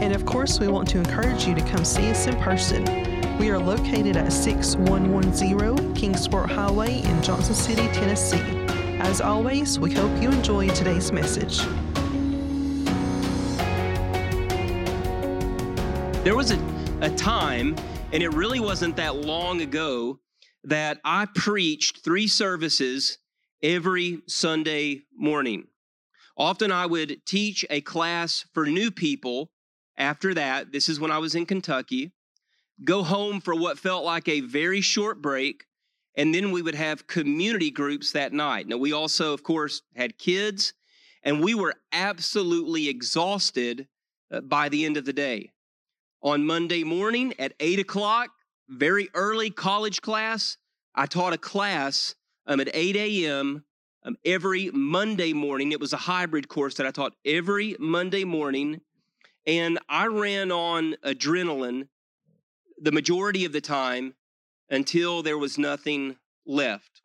And of course, we want to encourage you to come see us in person. We are located at 6110 Kingsport Highway in Johnson City, Tennessee. As always, we hope you enjoy today's message. There was a, a time, and it really wasn't that long ago, that I preached three services every Sunday morning. Often I would teach a class for new people after that. This is when I was in Kentucky. Go home for what felt like a very short break, and then we would have community groups that night. Now, we also, of course, had kids, and we were absolutely exhausted uh, by the end of the day. On Monday morning at 8 o'clock, very early college class, I taught a class um, at 8 a.m. Um, every Monday morning. It was a hybrid course that I taught every Monday morning. And I ran on adrenaline the majority of the time until there was nothing left.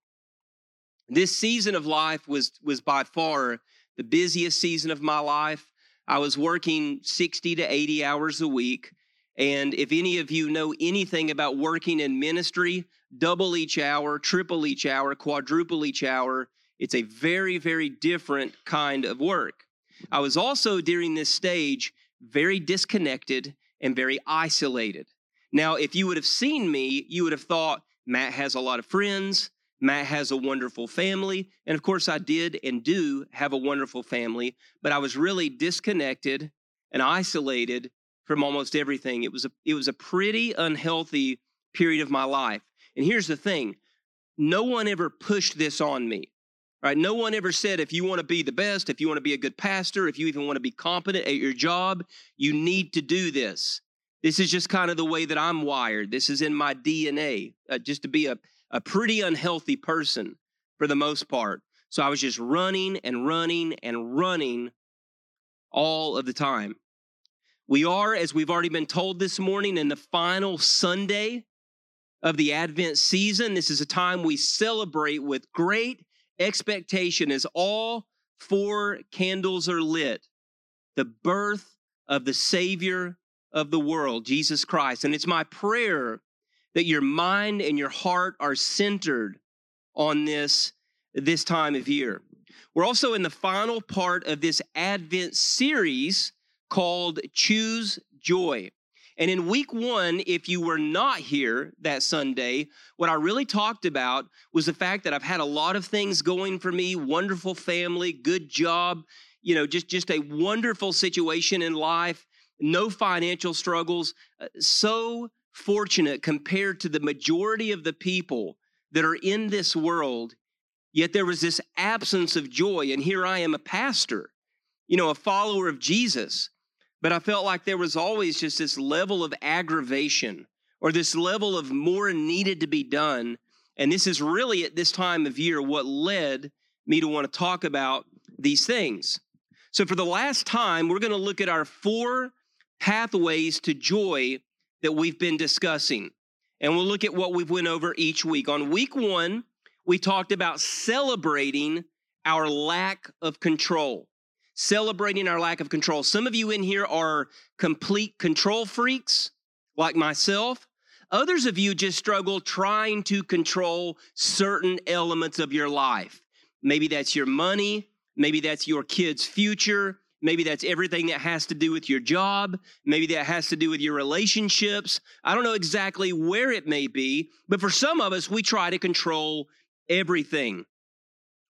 This season of life was, was by far the busiest season of my life. I was working 60 to 80 hours a week. And if any of you know anything about working in ministry, double each hour, triple each hour, quadruple each hour, it's a very, very different kind of work. I was also during this stage very disconnected and very isolated. Now, if you would have seen me, you would have thought Matt has a lot of friends. Matt has a wonderful family. And of course, I did and do have a wonderful family, but I was really disconnected and isolated from almost everything. It was a, it was a pretty unhealthy period of my life. And here's the thing no one ever pushed this on me. Right? No one ever said if you want to be the best, if you want to be a good pastor, if you even want to be competent at your job, you need to do this. This is just kind of the way that I'm wired. This is in my DNA, uh, just to be a, a pretty unhealthy person for the most part. So I was just running and running and running all of the time. We are, as we've already been told this morning, in the final Sunday of the Advent season. This is a time we celebrate with great expectation as all four candles are lit. The birth of the Savior of the world, Jesus Christ. And it's my prayer that your mind and your heart are centered on this this time of year. We're also in the final part of this Advent series called Choose Joy. And in week one, if you were not here that Sunday, what I really talked about was the fact that I've had a lot of things going for me wonderful family, good job, you know, just, just a wonderful situation in life, no financial struggles. Uh, so fortunate compared to the majority of the people that are in this world. Yet there was this absence of joy. And here I am, a pastor, you know, a follower of Jesus but I felt like there was always just this level of aggravation or this level of more needed to be done. And this is really at this time of year what led me to want to talk about these things. So, for the last time, we're going to look at our four pathways to joy that we've been discussing. And we'll look at what we've went over each week. On week one, we talked about celebrating our lack of control celebrating our lack of control. Some of you in here are complete control freaks, like myself. Others of you just struggle trying to control certain elements of your life. Maybe that's your money, maybe that's your kid's future, maybe that's everything that has to do with your job, maybe that has to do with your relationships. I don't know exactly where it may be, but for some of us, we try to control everything.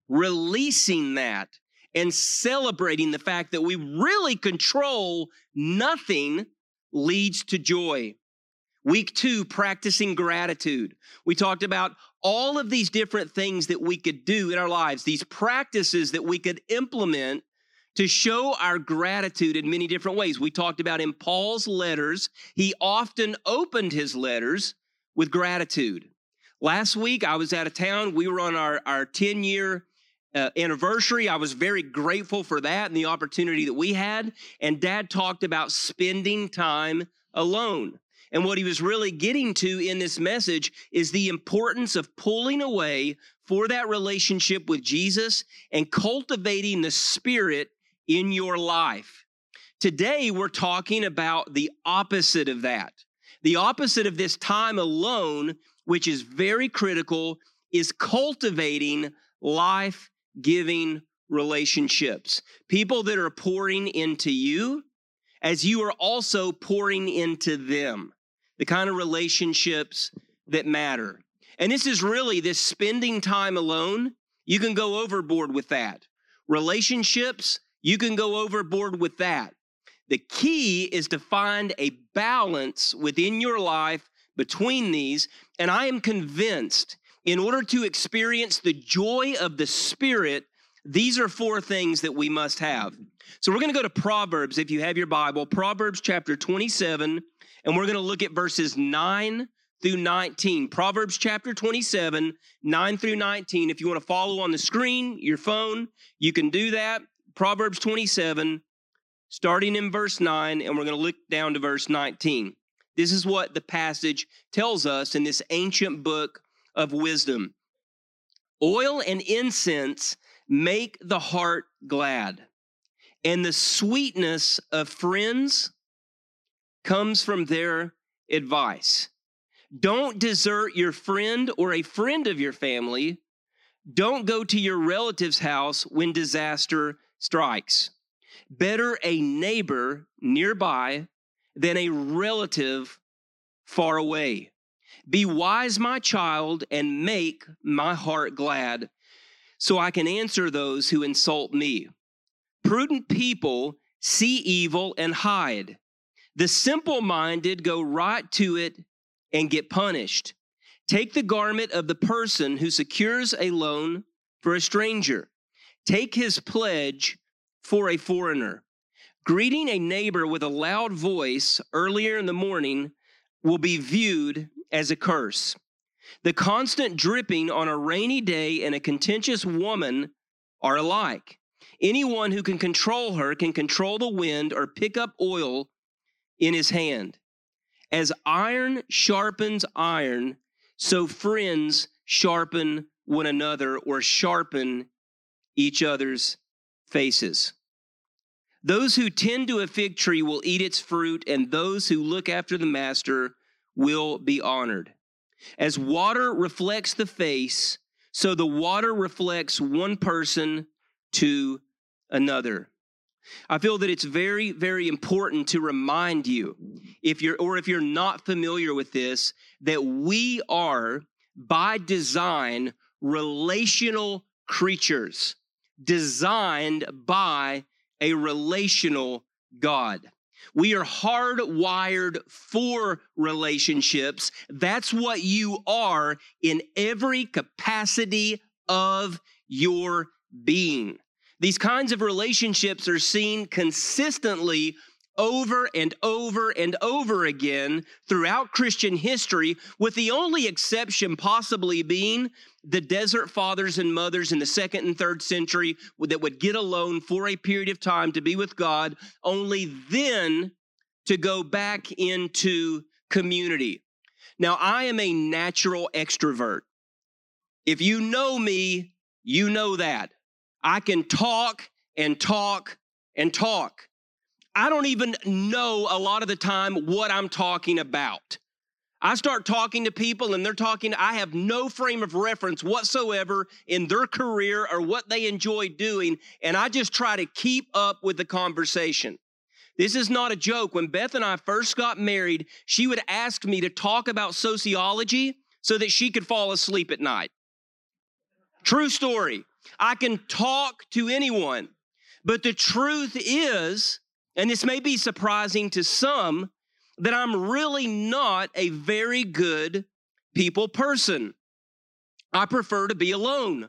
Releasing that and celebrating the fact that we really control nothing leads to joy. Week two, practicing gratitude. We talked about all of these different things that we could do in our lives, these practices that we could implement to show our gratitude in many different ways. We talked about in Paul's letters, he often opened his letters with gratitude. Last week, I was out of town. We were on our, our 10 year uh, anniversary. I was very grateful for that and the opportunity that we had. And dad talked about spending time alone. And what he was really getting to in this message is the importance of pulling away for that relationship with Jesus and cultivating the Spirit in your life. Today, we're talking about the opposite of that. The opposite of this time alone, which is very critical, is cultivating life giving relationships. People that are pouring into you as you are also pouring into them the kind of relationships that matter. And this is really this spending time alone. You can go overboard with that. Relationships, you can go overboard with that. The key is to find a balance within your life between these. And I am convinced in order to experience the joy of the Spirit, these are four things that we must have. So we're going to go to Proverbs, if you have your Bible, Proverbs chapter 27, and we're going to look at verses 9 through 19. Proverbs chapter 27, 9 through 19. If you want to follow on the screen, your phone, you can do that. Proverbs 27, starting in verse 9, and we're going to look down to verse 19. This is what the passage tells us in this ancient book of wisdom. Oil and incense make the heart glad, and the sweetness of friends comes from their advice. Don't desert your friend or a friend of your family. Don't go to your relative's house when disaster strikes. Better a neighbor nearby than a relative far away. Be wise, my child, and make my heart glad, so I can answer those who insult me. Prudent people see evil and hide. The simple minded go right to it and get punished. Take the garment of the person who secures a loan for a stranger. Take his pledge for a foreigner. Greeting a neighbor with a loud voice earlier in the morning will be viewed as a curse. The constant dripping on a rainy day and a contentious woman are alike. Anyone who can control her can control the wind or pick up oil in his hand. As iron sharpens iron, so friends sharpen one another or sharpen each other's faces. Those who tend to a fig tree will eat its fruit, and those who look after the master will be honored. As water reflects the face, so the water reflects one person to another. I feel that it's very, very important to remind you, if you're, or if you're not familiar with this, that we are by design relational creatures designed by a relational God. We are hardwired for relationships. That's what you are in every capacity of your being. These kinds of relationships are seen consistently over and over and over again throughout Christian history, with the only exception possibly being the desert fathers and mothers in the second and third century that would get alone for a period of time to be with God, only then to go back into community. Now, I am a natural extrovert. If you know me, you know that. I can talk and talk and talk. I don't even know a lot of the time what I'm talking about. I start talking to people and they're talking, I have no frame of reference whatsoever in their career or what they enjoy doing, and I just try to keep up with the conversation. This is not a joke. When Beth and I first got married, she would ask me to talk about sociology so that she could fall asleep at night. True story. I can talk to anyone, but the truth is, and this may be surprising to some, that I'm really not a very good people person. I prefer to be alone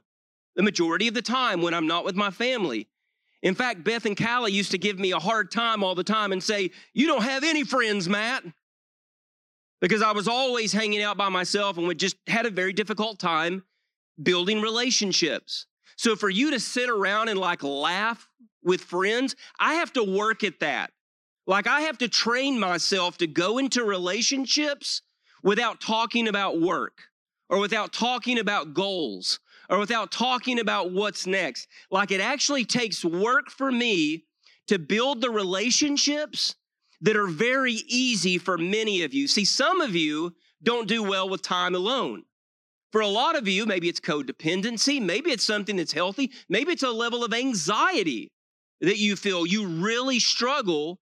the majority of the time when I'm not with my family. In fact, Beth and Callie used to give me a hard time all the time and say, You don't have any friends, Matt. Because I was always hanging out by myself and would just had a very difficult time building relationships. So for you to sit around and like laugh with friends, I have to work at that. Like I have to train myself to go into relationships without talking about work or without talking about goals or without talking about what's next. Like it actually takes work for me to build the relationships that are very easy for many of you. See, some of you don't do well with time alone. For a lot of you, maybe it's codependency, maybe it's something that's healthy, maybe it's a level of anxiety that you feel you really struggle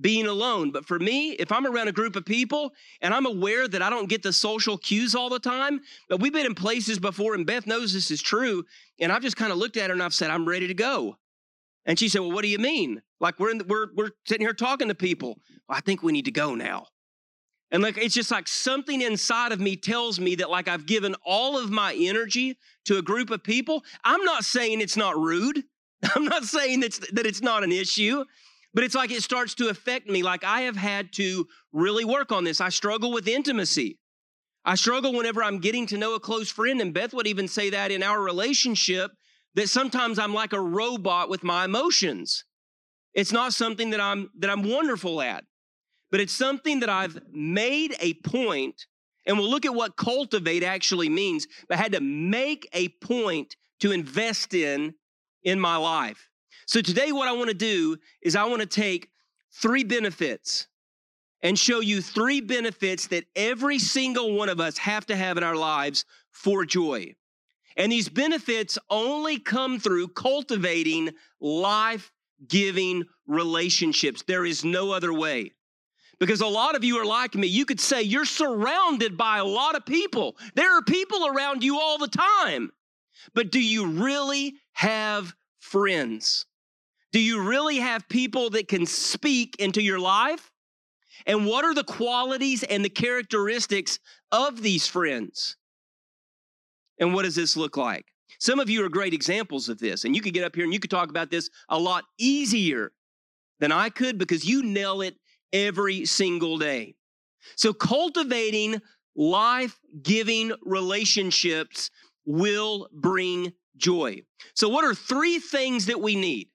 being alone. But for me, if I'm around a group of people and I'm aware that I don't get the social cues all the time, but we've been in places before and Beth knows this is true, and I've just kind of looked at her and I've said, I'm ready to go. And she said, Well, what do you mean? Like we're in the, we're we're sitting here talking to people. Well, I think we need to go now. And like it's just like something inside of me tells me that like I've given all of my energy to a group of people. I'm not saying it's not rude. I'm not saying that's, that it's not an issue, but it's like it starts to affect me. Like I have had to really work on this. I struggle with intimacy. I struggle whenever I'm getting to know a close friend, and Beth would even say that in our relationship that sometimes I'm like a robot with my emotions. It's not something that I'm that I'm wonderful at, but it's something that I've made a point, and we'll look at what cultivate actually means, but I had to make a point to invest in in my life. So today, what I want to do is I want to take three benefits and show you three benefits that every single one of us have to have in our lives for joy. And these benefits only come through cultivating life giving relationships. There is no other way. Because a lot of you are like me. You could say you're surrounded by a lot of people. There are people around you all the time. But do you really have friends? Do you really have people that can speak into your life? And what are the qualities and the characteristics of these friends? And what does this look like? Some of you are great examples of this, and you could get up here and you could talk about this a lot easier than I could because you nail it every single day. So, cultivating life giving relationships will bring joy. So, what are three things that we need?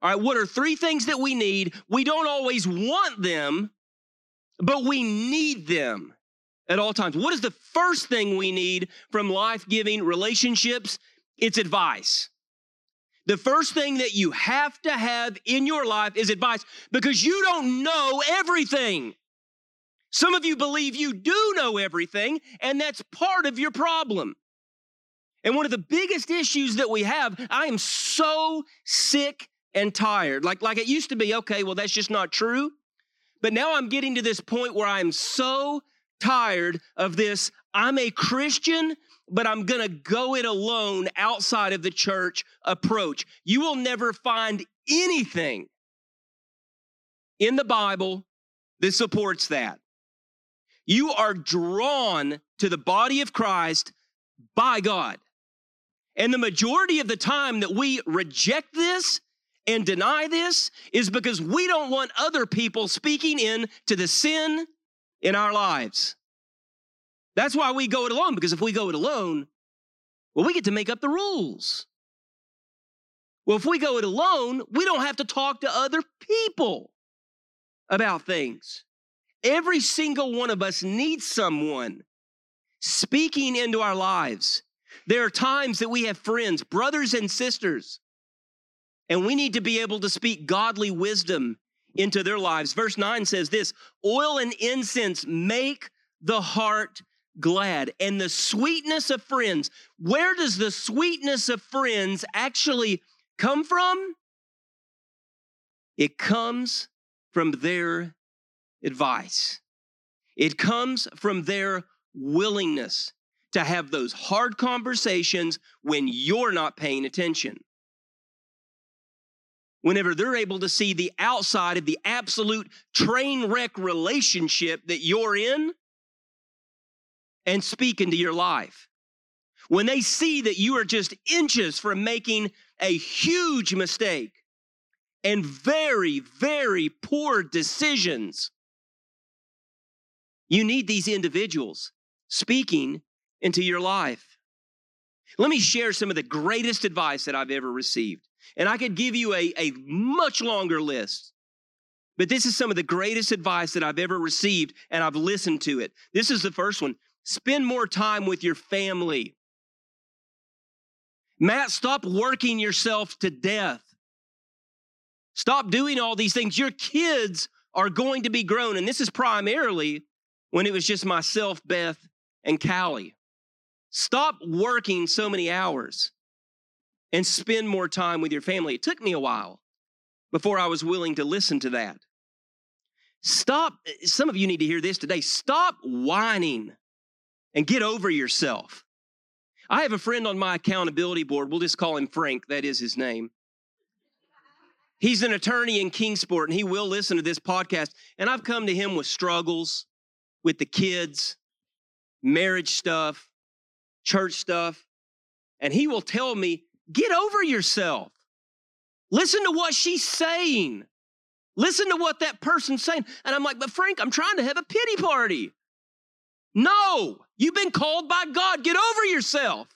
All right, what are three things that we need? We don't always want them, but we need them at all times. What is the first thing we need from life giving relationships? It's advice. The first thing that you have to have in your life is advice because you don't know everything. Some of you believe you do know everything, and that's part of your problem. And one of the biggest issues that we have, I am so sick and tired. Like, like it used to be, okay, well, that's just not true. But now I'm getting to this point where I'm so tired of this. I'm a Christian, but I'm going to go it alone outside of the church approach. You will never find anything in the Bible that supports that. You are drawn to the body of Christ by God. And the majority of the time that we reject this and deny this is because we don't want other people speaking in to the sin in our lives. That's why we go it alone, because if we go it alone, well, we get to make up the rules. Well, if we go it alone, we don't have to talk to other people about things. Every single one of us needs someone speaking into our lives. There are times that we have friends, brothers and sisters, and we need to be able to speak godly wisdom into their lives. Verse 9 says this oil and incense make the heart glad. And the sweetness of friends, where does the sweetness of friends actually come from? It comes from their advice, it comes from their willingness to have those hard conversations when you're not paying attention whenever they're able to see the outside of the absolute train wreck relationship that you're in and speak into your life. When they see that you are just inches from making a huge mistake, and very, very poor decisions. You need these individuals speaking into your life. Let me share some of the greatest advice that I've ever received. And I could give you a, a much longer list. But this is some of the greatest advice that I've ever received, and I've listened to it. This is the first one spend more time with your family. Matt, stop working yourself to death. Stop doing all these things. Your kids are going to be grown. And this is primarily when it was just myself, Beth, and Callie. Stop working so many hours and spend more time with your family. It took me a while before I was willing to listen to that. Stop, some of you need to hear this today. Stop whining and get over yourself. I have a friend on my accountability board. We'll just call him Frank. That is his name. He's an attorney in Kingsport and he will listen to this podcast. And I've come to him with struggles with the kids, marriage stuff, church stuff. And he will tell me, get over yourself. Listen to what she's saying. Listen to what that person's saying. And I'm like, but Frank, I'm trying to have a pity party. No, you've been called by God. Get over yourself.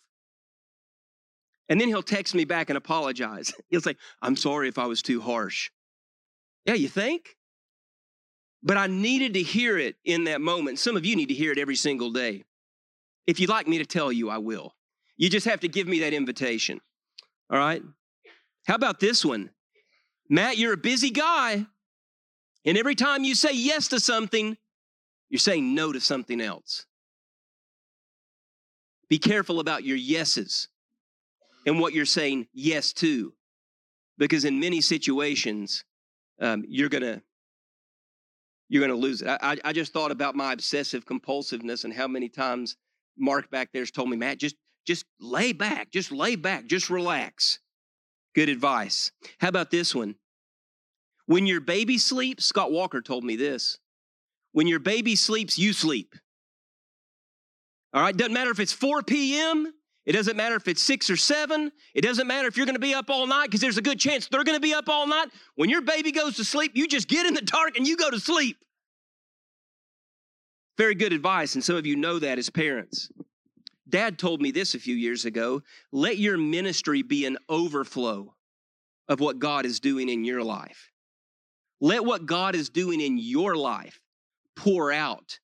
And then he'll text me back and apologize. He'll say, I'm sorry if I was too harsh. Yeah, you think? But I needed to hear it in that moment. Some of you need to hear it every single day. If you'd like me to tell you, I will. You just have to give me that invitation. All right? How about this one? Matt, you're a busy guy. And every time you say yes to something, you're saying no to something else. Be careful about your yeses and what you're saying yes to. Because in many situations, um, you're gonna you're gonna lose it. I, I just thought about my obsessive compulsiveness and how many times Mark back there's told me, Matt, just just lay back, just lay back, just relax. Good advice. How about this one? When your baby sleeps, Scott Walker told me this. When your baby sleeps, you sleep. All right, doesn't matter if it's 4 p.m., it doesn't matter if it's six or seven. It doesn't matter if you're to be up all night because there's a good chance they're to be up all night. When your baby goes to sleep, you just get in the dark and you go to sleep. Very good advice, and some of you know that as parents. Dad told me this a few years ago let your ministry be an overflow of what God is doing in your life. Let what God is doing in your life pour out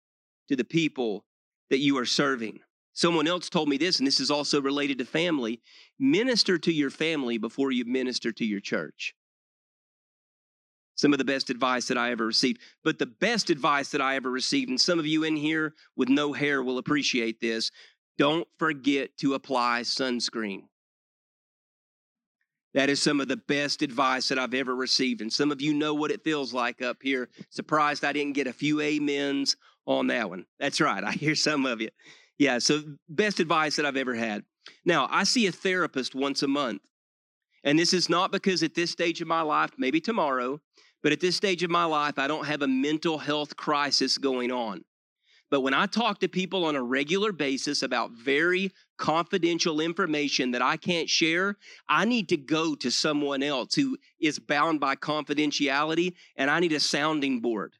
to the people that you are serving. Someone else told me this, and this is also related to family minister to your family before you minister to your church. Some of the best advice that I ever received. But the best advice that I ever received, and some of you in here with no hair will appreciate this don't forget to apply sunscreen. That is some of the best advice that I've ever received. And some of you know what it feels like up here. Surprised I didn't get a few amens on that one. That's right. I hear some of you. Yeah, so best advice that I've ever had. Now, I see a therapist once a month. And this is not because at this stage of my life, maybe tomorrow, but at this stage of my life, I don't have a mental health crisis going on. But when I talk to people on a regular basis about very confidential information that I can't share, I need to go to someone else who is bound by confidentiality, and I need a sounding board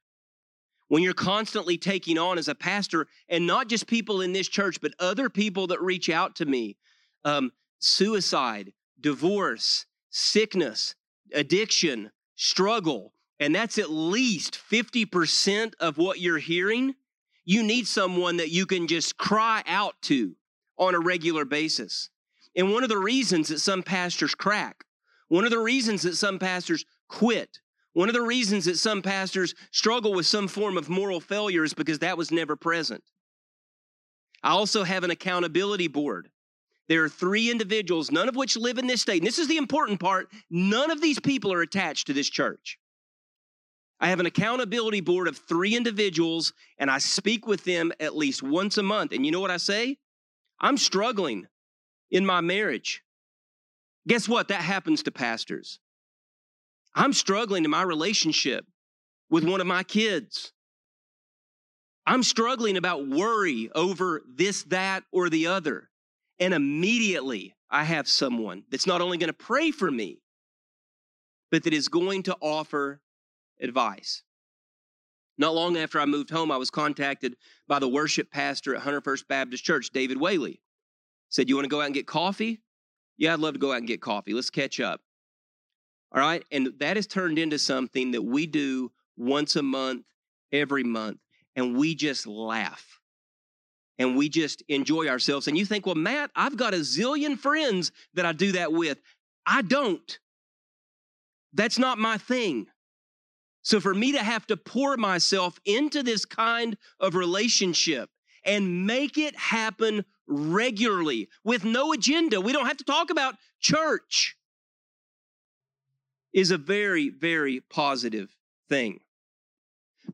when you're constantly taking on as a pastor, and not just people in this church, but other people that reach out to me um, suicide, divorce, sickness, addiction, struggle, and that's at least 50% of what you're hearing, you need someone that you can just cry out to on a regular basis. And one of the reasons that some pastors crack, one of the reasons that some pastors quit, one of the reasons that some pastors struggle with some form of moral failure is because that was never present. I also have an accountability board. There are three individuals, none of which live in this state. And this is the important part none of these people are attached to this church. I have an accountability board of three individuals, and I speak with them at least once a month. And you know what I say? I'm struggling in my marriage. Guess what? That happens to pastors. I'm struggling in my relationship with one of my kids. I'm struggling about worry over this, that, or the other. And immediately I have someone that's not only going to pray for me, but that is going to offer advice. Not long after I moved home, I was contacted by the worship pastor at Hunter First Baptist Church, David Whaley. Said, You want to go out and get coffee? Yeah, I'd love to go out and get coffee. Let's catch up. All right. And that has turned into something that we do once a month, every month, and we just laugh and we just enjoy ourselves. And you think, well, Matt, I've got a zillion friends that I do that with. I don't. That's not my thing. So for me to have to pour myself into this kind of relationship and make it happen regularly with no agenda, we don't have to talk about church, is a very, very positive thing.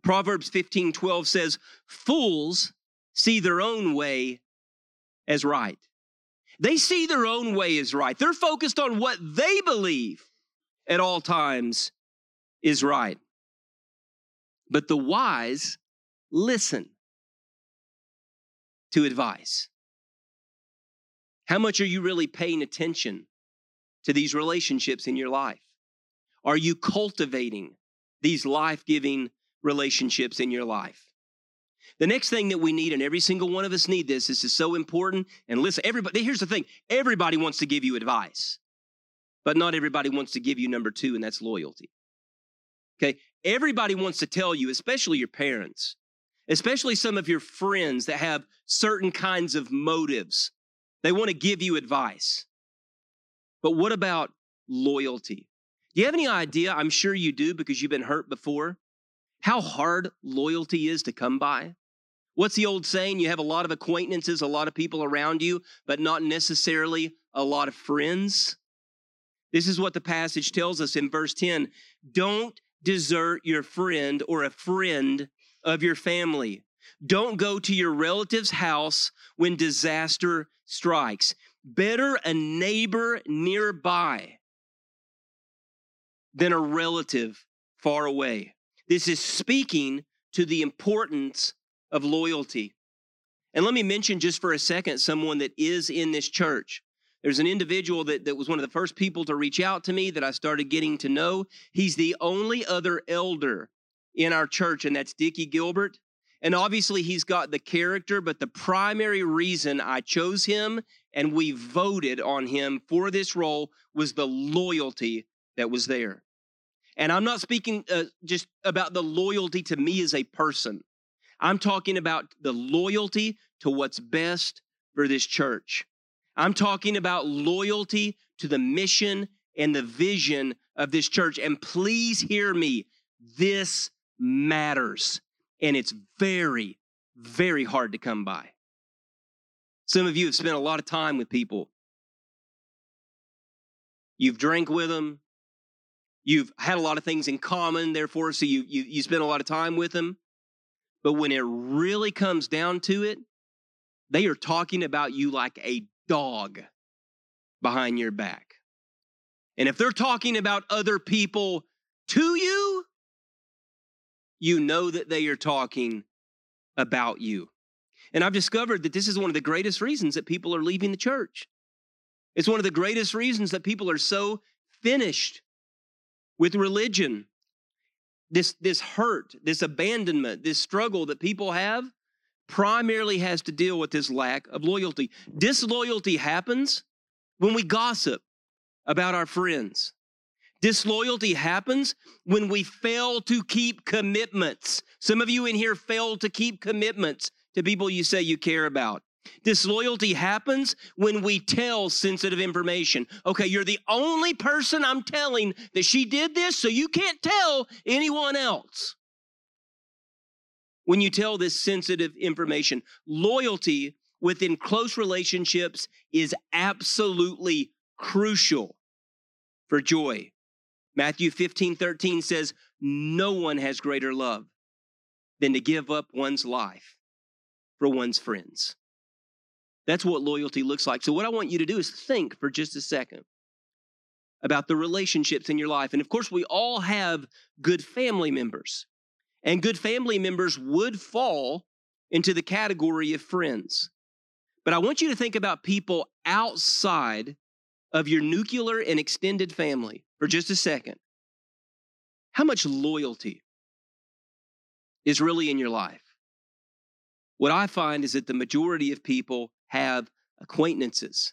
Proverbs 15 12 says, Fools see their own way as right. They see their own way as right. They're focused on what they believe at all times is right. But the wise listen to advice. How much are you really paying attention to these relationships in your life? Are you cultivating these life giving relationships in your life? The next thing that we need, and every single one of us need this, this is so important. And listen, everybody, here's the thing everybody wants to give you advice, but not everybody wants to give you number two, and that's loyalty. Okay? Everybody wants to tell you, especially your parents, especially some of your friends that have certain kinds of motives. They want to give you advice. But what about loyalty? Do you have any idea? I'm sure you do because you've been hurt before. How hard loyalty is to come by? What's the old saying? You have a lot of acquaintances, a lot of people around you, but not necessarily a lot of friends. This is what the passage tells us in verse 10 Don't desert your friend or a friend of your family. Don't go to your relative's house when disaster strikes. Better a neighbor nearby than a relative far away. This is speaking to the importance of loyalty. And let me mention just for a second someone that is in this church. There's an individual that, that was one of the first people to reach out to me that I started getting to know. He's the only other elder in our church, and that's Dickie Gilbert. And obviously, he's got the character, but the primary reason I chose him and we voted on him for this role was the loyalty that was there. And I'm not speaking uh, just about the loyalty to me as a person. I'm talking about the loyalty to what's best for this church. I'm talking about loyalty to the mission and the vision of this church. And please hear me, this matters. And it's very, very hard to come by. Some of you have spent a lot of time with people. You've drank with them. You've had a lot of things in common, therefore, so you, you, you spend a lot of time with them. But when it really comes down to it, they are talking about you like a dog behind your back. And if they're talking about other people to you, you know that they are talking about you. And I've discovered that this is one of the greatest reasons that people are leaving the church. It's one of the greatest reasons that people are so finished with religion this this hurt this abandonment this struggle that people have primarily has to deal with this lack of loyalty disloyalty happens when we gossip about our friends disloyalty happens when we fail to keep commitments some of you in here fail to keep commitments to people you say you care about Disloyalty happens when we tell sensitive information. Okay, you're the only person I'm telling that she did this, so you can't tell anyone else. When you tell this sensitive information, loyalty within close relationships is absolutely crucial for joy. Matthew 15 13 says, No one has greater love than to give up one's life for one's friends. That's what loyalty looks like. So, what I want you to do is think for just a second about the relationships in your life. And of course, we all have good family members, and good family members would fall into the category of friends. But I want you to think about people outside of your nuclear and extended family for just a second. How much loyalty is really in your life? What I find is that the majority of people have acquaintances,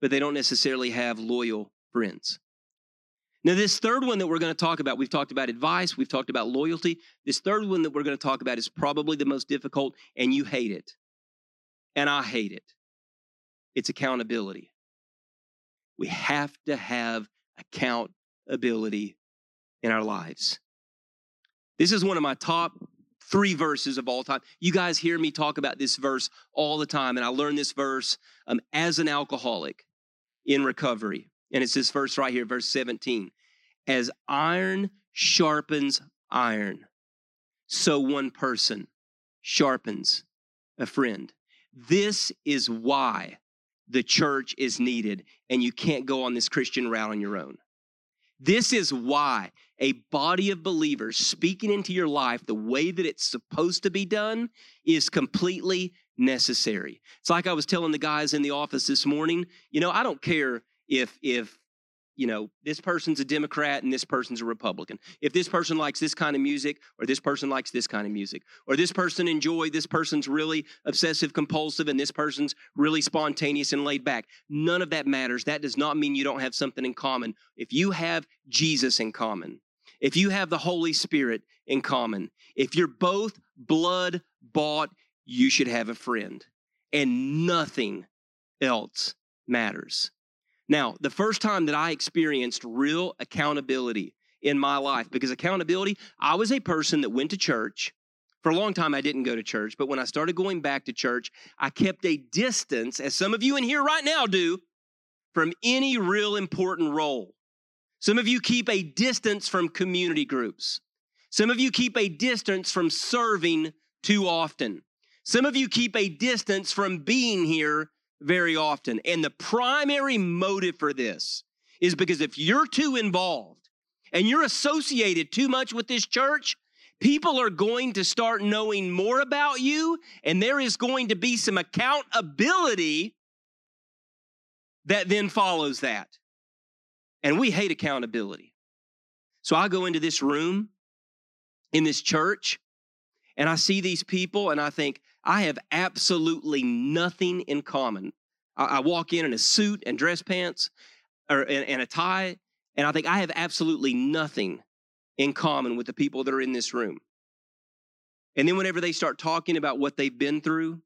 but they don't necessarily have loyal friends. Now, this third one that we're going to talk about, we've talked about advice, we've talked about loyalty. This third one that we're going to talk about is probably the most difficult, and you hate it. And I hate it. It's accountability. We have to have accountability in our lives. This is one of my top three verses of all time. You guys hear me talk about this verse all the time, and I learned this verse um, as an alcoholic in recovery. And it's this verse right here, verse 17. As iron sharpens iron, so one person sharpens a friend. This is why the church is needed, and you can't go on this Christian route on your own. This is why a body of believers speaking into your life the way that it's supposed to be done is completely necessary. It's like I was telling the guys in the office this morning, you know, I don't care if if you know, this person's a Democrat and this person's a Republican. If this person likes this kind of music, or this person likes this kind of music, or this person enjoy, this person's really obsessive compulsive, and this person's really spontaneous and laid back. None of that matters. That does not mean you don't have something in common. If you have Jesus in common, if you have the Holy Spirit in common, if you're both blood bought, you should have a friend. And nothing else matters. Now, the first time that I experienced real accountability in my life, because accountability, I was a person that went to church. For a long time, I didn't go to church, but when I started going back to church, I kept a distance, as some of you in here right now do, from any real important role. Some of you keep a distance from community groups. Some of you keep a distance from serving too often. Some of you keep a distance from being here very often. And the primary motive for this is because if you're too involved and you're associated too much with this church, people are going to start knowing more about you, and there is going to be some accountability that then follows that. And we hate accountability. So I go into this room in this church and I see these people and I think, I have absolutely nothing in common. I, I walk in in a suit and dress pants or and, and a tie, and I think I have absolutely nothing in common with the people that are in this room. And then whenever they start talking about what they've been through,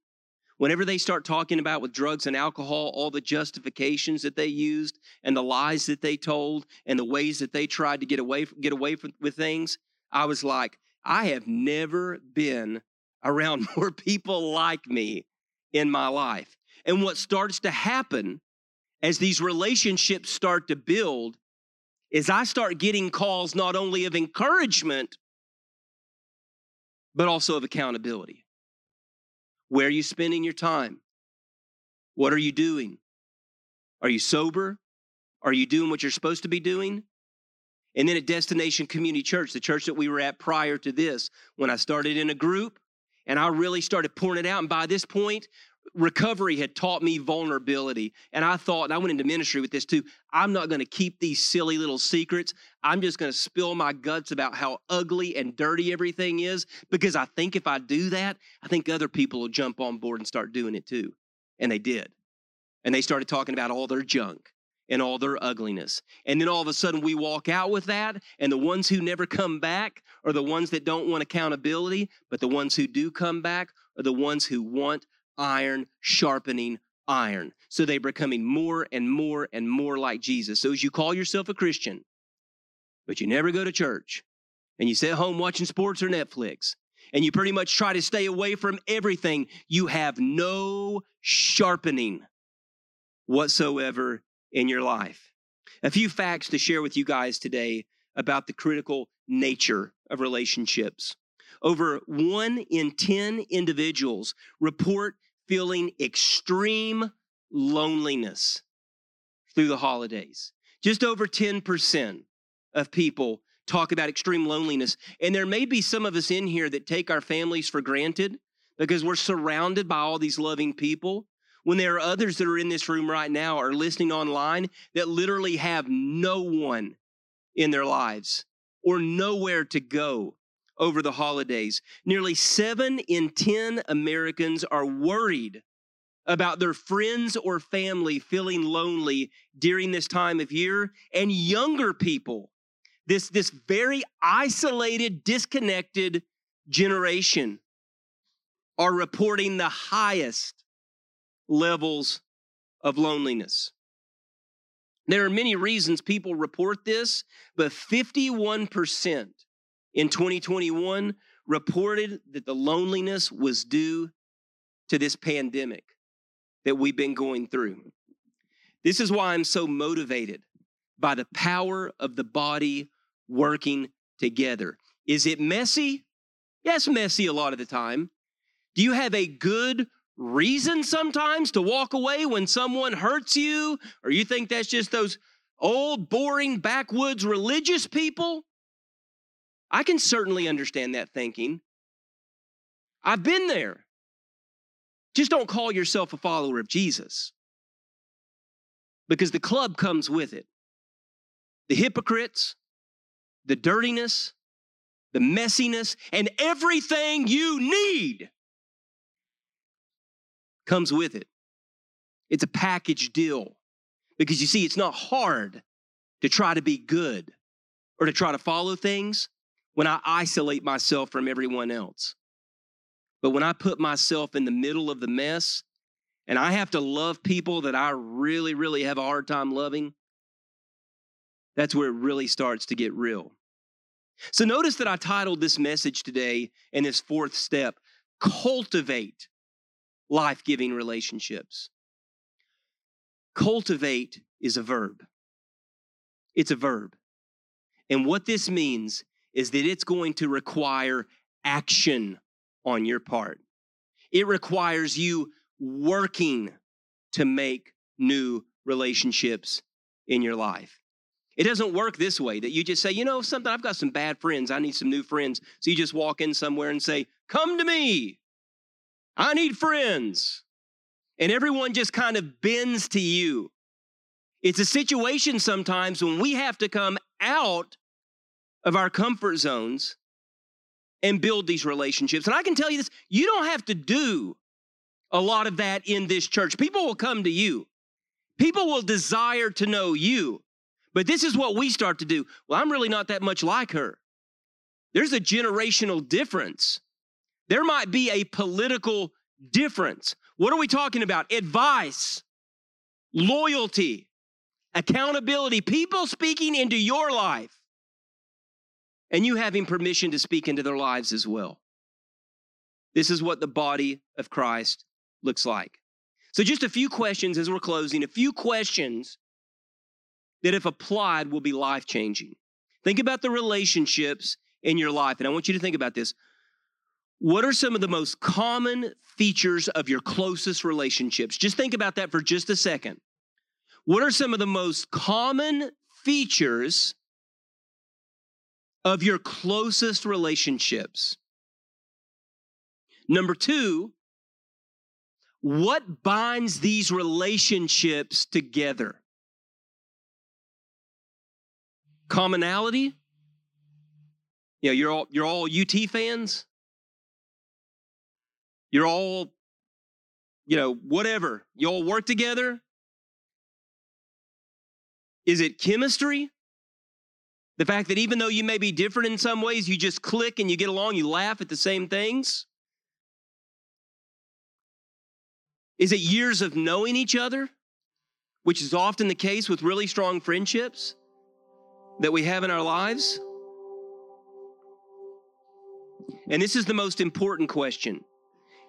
whenever they start talking about with drugs and alcohol, all the justifications that they used and the lies that they told and the ways that they tried to get away get away from, with things, I was like, I have never been around more people like me in my life. And what starts to happen as these relationships start to build is I start getting calls not only of encouragement, but also of accountability. Where are you spending your time? What are you doing? Are you sober? Are you doing what you're supposed to be doing? And then at Destination Community Church, the church that we were at prior to this, when I started in a group, and I really started pouring it out. And by this point, recovery had taught me vulnerability. And I thought, and I went into ministry with this too, I'm not going to keep these silly little secrets. I'm just going to spill my guts about how ugly and dirty everything is because I think if I do that, I think other people will jump on board and start doing it too. And they did. And they started talking about all their junk and all their ugliness. And then all of a sudden we walk out with that, and the ones who never come back are the ones that don't want accountability, but the ones who do come back are the ones who want iron sharpening iron. So they're becoming more and more and more like Jesus. So as you call yourself a Christian, but you never go to church, and you sit at home watching sports or Netflix, and you pretty much try to stay away from everything, you have no sharpening whatsoever in your life. A few facts to share with you guys today about the critical nature of relationships. Over one in 10 individuals report feeling extreme loneliness through the holidays. Just over 10% of people talk about extreme loneliness. And there may be some of us in here that take our families for granted because we're surrounded by all these loving people when there are others that are in this room right now or listening online that literally have no one in their lives or nowhere to go over the holidays. Nearly seven in 10 Americans are worried about their friends or family feeling lonely during this time of year. And younger people, this, this very isolated, disconnected generation, are reporting the highest levels of loneliness. There are many reasons people report this, but 51% in 2021 reported that the loneliness was due to this pandemic that we've been going through. This is why I'm so motivated by the power of the body working together. Is it messy? Yes, messy a lot of the time. Do you have a good reason sometimes to walk away when someone hurts you? Or you think that's just those old, boring, backwoods religious people? I can certainly understand that thinking. I've been there. Just don't call yourself a follower of Jesus because the club comes with it. The hypocrites, the dirtiness, the messiness, and everything you need comes with it. It's a package deal because you see, it's not hard to try to be good or to try to follow things when I isolate myself from everyone else. But when I put myself in the middle of the mess and I have to love people that I really, really have a hard time loving, that's where it really starts to get real. So notice that I titled this message today in this fourth step Cultivate Life Giving Relationships. Cultivate is a verb. It's a verb. And what this means is that it's going to require action on your part. It requires you working to make new relationships in your life. It doesn't work this way that you just say, you know, something, I've got some bad friends. I need some new friends. So you just walk in somewhere and say, come to me. I need friends. And everyone just kind of bends to you. It's a situation sometimes when we have to come out of our comfort zones and build these relationships. And I can tell you this you don't have to do a lot of that in this church. People will come to you, people will desire to know you. But this is what we start to do. Well, I'm really not that much like her. There's a generational difference. There might be a political difference. What are we talking about? Advice, loyalty, accountability, people speaking into your life and you having permission to speak into their lives as well. This is what the body of Christ looks like. So, just a few questions as we're closing, a few questions that, if applied, will be life changing. Think about the relationships in your life, and I want you to think about this. What are some of the most common features of your closest relationships? Just think about that for just a second. What are some of the most common features of your closest relationships. Number two, what binds these relationships together? Commonality? Yeah, you're all you're all UT fans. You're all, you know, whatever. You all work together. Is it chemistry? The fact that even though you may be different in some ways, you just click and you get along, you laugh at the same things? Is it years of knowing each other, which is often the case with really strong friendships that we have in our lives? And this is the most important question.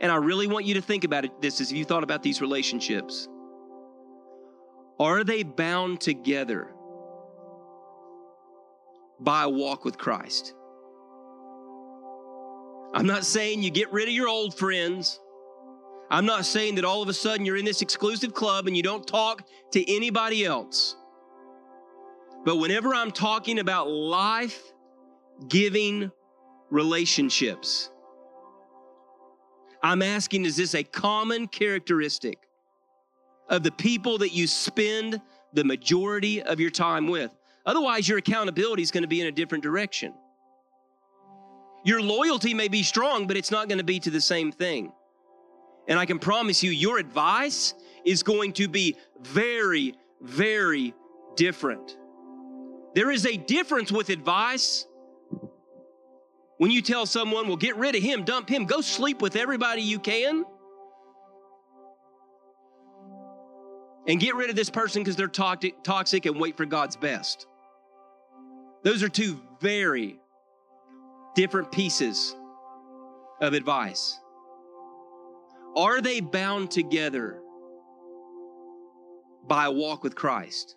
And I really want you to think about it this as you thought about these relationships. Are they bound together by a walk with Christ. I'm not saying you get rid of your old friends. I'm not saying that all of a sudden you're in this exclusive club and you don't talk to anybody else. But whenever I'm talking about life giving relationships, I'm asking is this a common characteristic of the people that you spend the majority of your time with? Otherwise, your accountability is going to be in a different direction. Your loyalty may be strong, but it's not going to be to the same thing. And I can promise you, your advice is going to be very, very different. There is a difference with advice when you tell someone, well, get rid of him, dump him, go sleep with everybody you can. And get rid of this person because they're toxic and wait for God's best. Those are two very different pieces of advice. Are they bound together by a walk with Christ?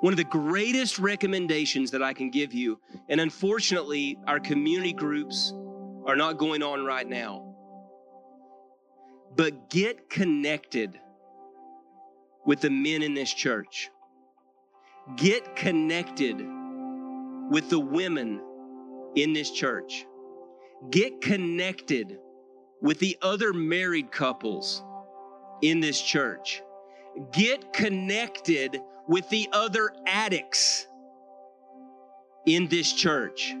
One of the greatest recommendations that I can give you, and unfortunately, our community groups are not going on right now, but get connected with the men in this church. Get connected with the women in this church. Get connected with the other married couples in this church. Get connected with the other addicts in this church.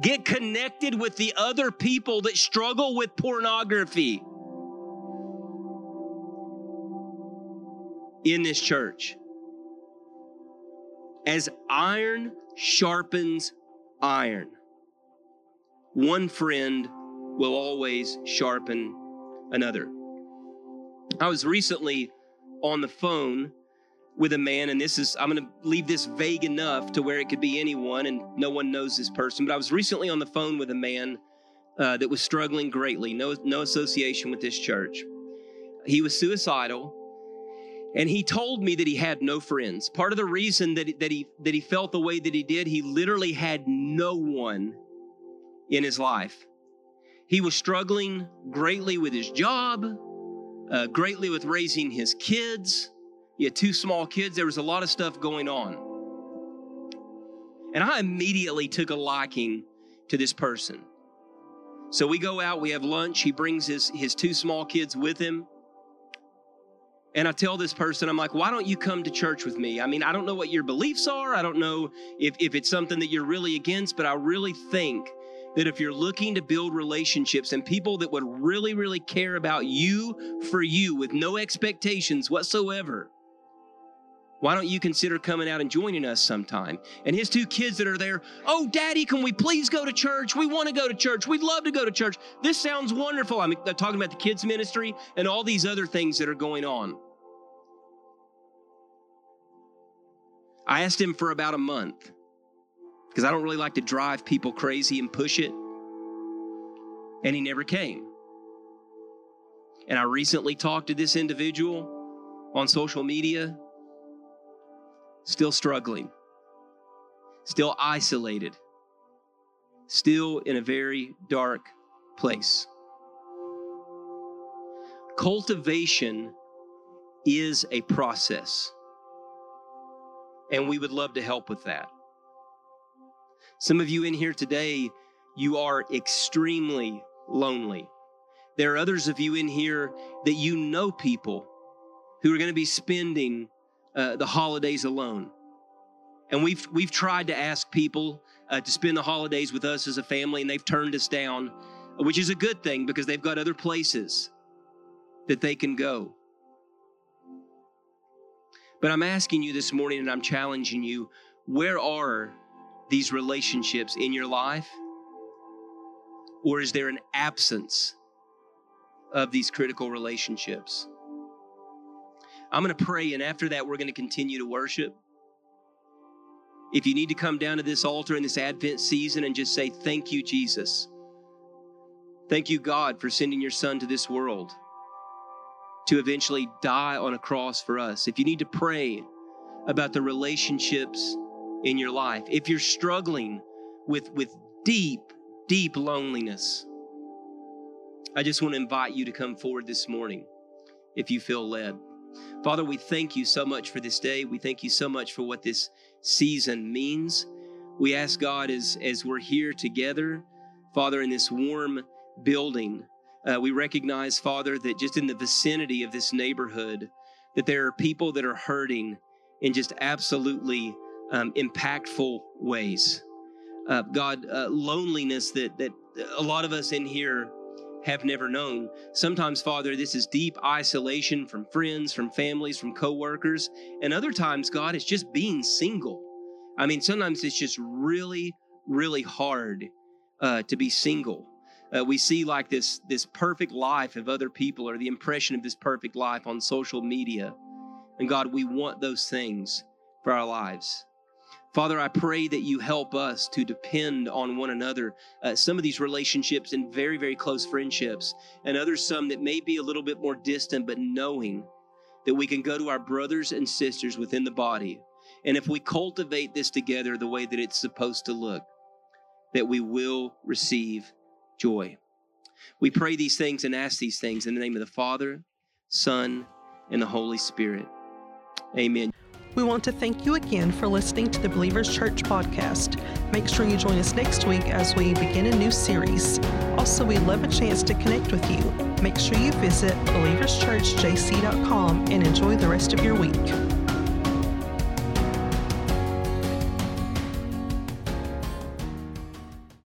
Get connected with the other people that struggle with pornography in this church. As iron sharpens iron, one friend will always sharpen another. I was recently on the phone with a man, and this is, I'm going to leave this vague enough to where it could be anyone and no one knows this person, but I was recently on the phone with a man uh, that was struggling greatly, no, no association with this church. He was suicidal. And he told me that he had no friends. Part of the reason that, that, he, that he felt the way that he did, he literally had no one in his life. He was struggling greatly with his job, uh, greatly with raising his kids. He had two small kids. There was a lot of stuff going on. And I immediately took a liking to this person. So we go out, we have lunch. He brings his, his two small kids with him. And I tell this person, I'm like, why don't you come to church with me? I mean, I don't know what your beliefs are. I don't know if, if it's something that you're really against, but I really think that if you're looking to build relationships and people that would really, really care about you for you with no expectations whatsoever, why don't you consider coming out and joining us sometime? And his two kids that are there, oh, daddy, can we please go to church? We want to go to church. We'd love to go to church. This sounds wonderful. I'm uh, talking about the kids' ministry and all these other things that are going on. I asked him for about a month because I don't really like to drive people crazy and push it. And he never came. And I recently talked to this individual on social media, still struggling, still isolated, still in a very dark place. Cultivation is a process, and we would love to help with that. Some of you in here today, you are extremely lonely. There are others of you in here that you know people who are going to be spending uh, the holidays alone. And we've we've tried to ask people uh, to spend the holidays with us as a family, and they've turned us down, which is a good thing because they've got other places that they can go. But I'm asking you this morning, and I'm challenging you: where are these relationships in your life? Or is there an absence of these critical relationships? I'm going to pray, and after that, we're going to continue to worship. If you need to come down to this altar in this Advent season and just say, Thank you, Jesus. Thank you, God, for sending your Son to this world to eventually die on a cross for us. If you need to pray about the relationships in your life, if you're struggling with, with deep, deep loneliness, I just want to invite you to come forward this morning if you feel led. Father, we thank you so much for this day. We thank you so much for what this season means. We ask God as, as we're here together, Father, in this warm building, uh, we recognize, Father, that just in the vicinity of this neighborhood, that there are people that are hurting in just absolutely um, impactful ways. Uh, God, uh, loneliness that that a lot of us in here have never known. Sometimes, Father, this is deep isolation from friends, from families, from coworkers, and other times, God, it's just being single. I mean, sometimes it's just really, really hard uh, to be single. Uh, we see like this this perfect life of other people or the impression of this perfect life on social media and god we want those things for our lives Father, I pray that you help us to depend on one another. Uh, some of these relationships and very, very close friendships, and others some that may be a little bit more distant, but knowing that we can go to our brothers and sisters within the body. And if we cultivate this together the way that it's supposed to look, that we will receive joy. We pray these things and ask these things in the name of the Father, Son, and the Holy Spirit. Amen. We want to thank you again for listening to the Believers Church podcast. Make sure you join us next week as we begin a new series. Also, we love a chance to connect with you. Make sure you visit believerschurchjc.com and enjoy the rest of your week.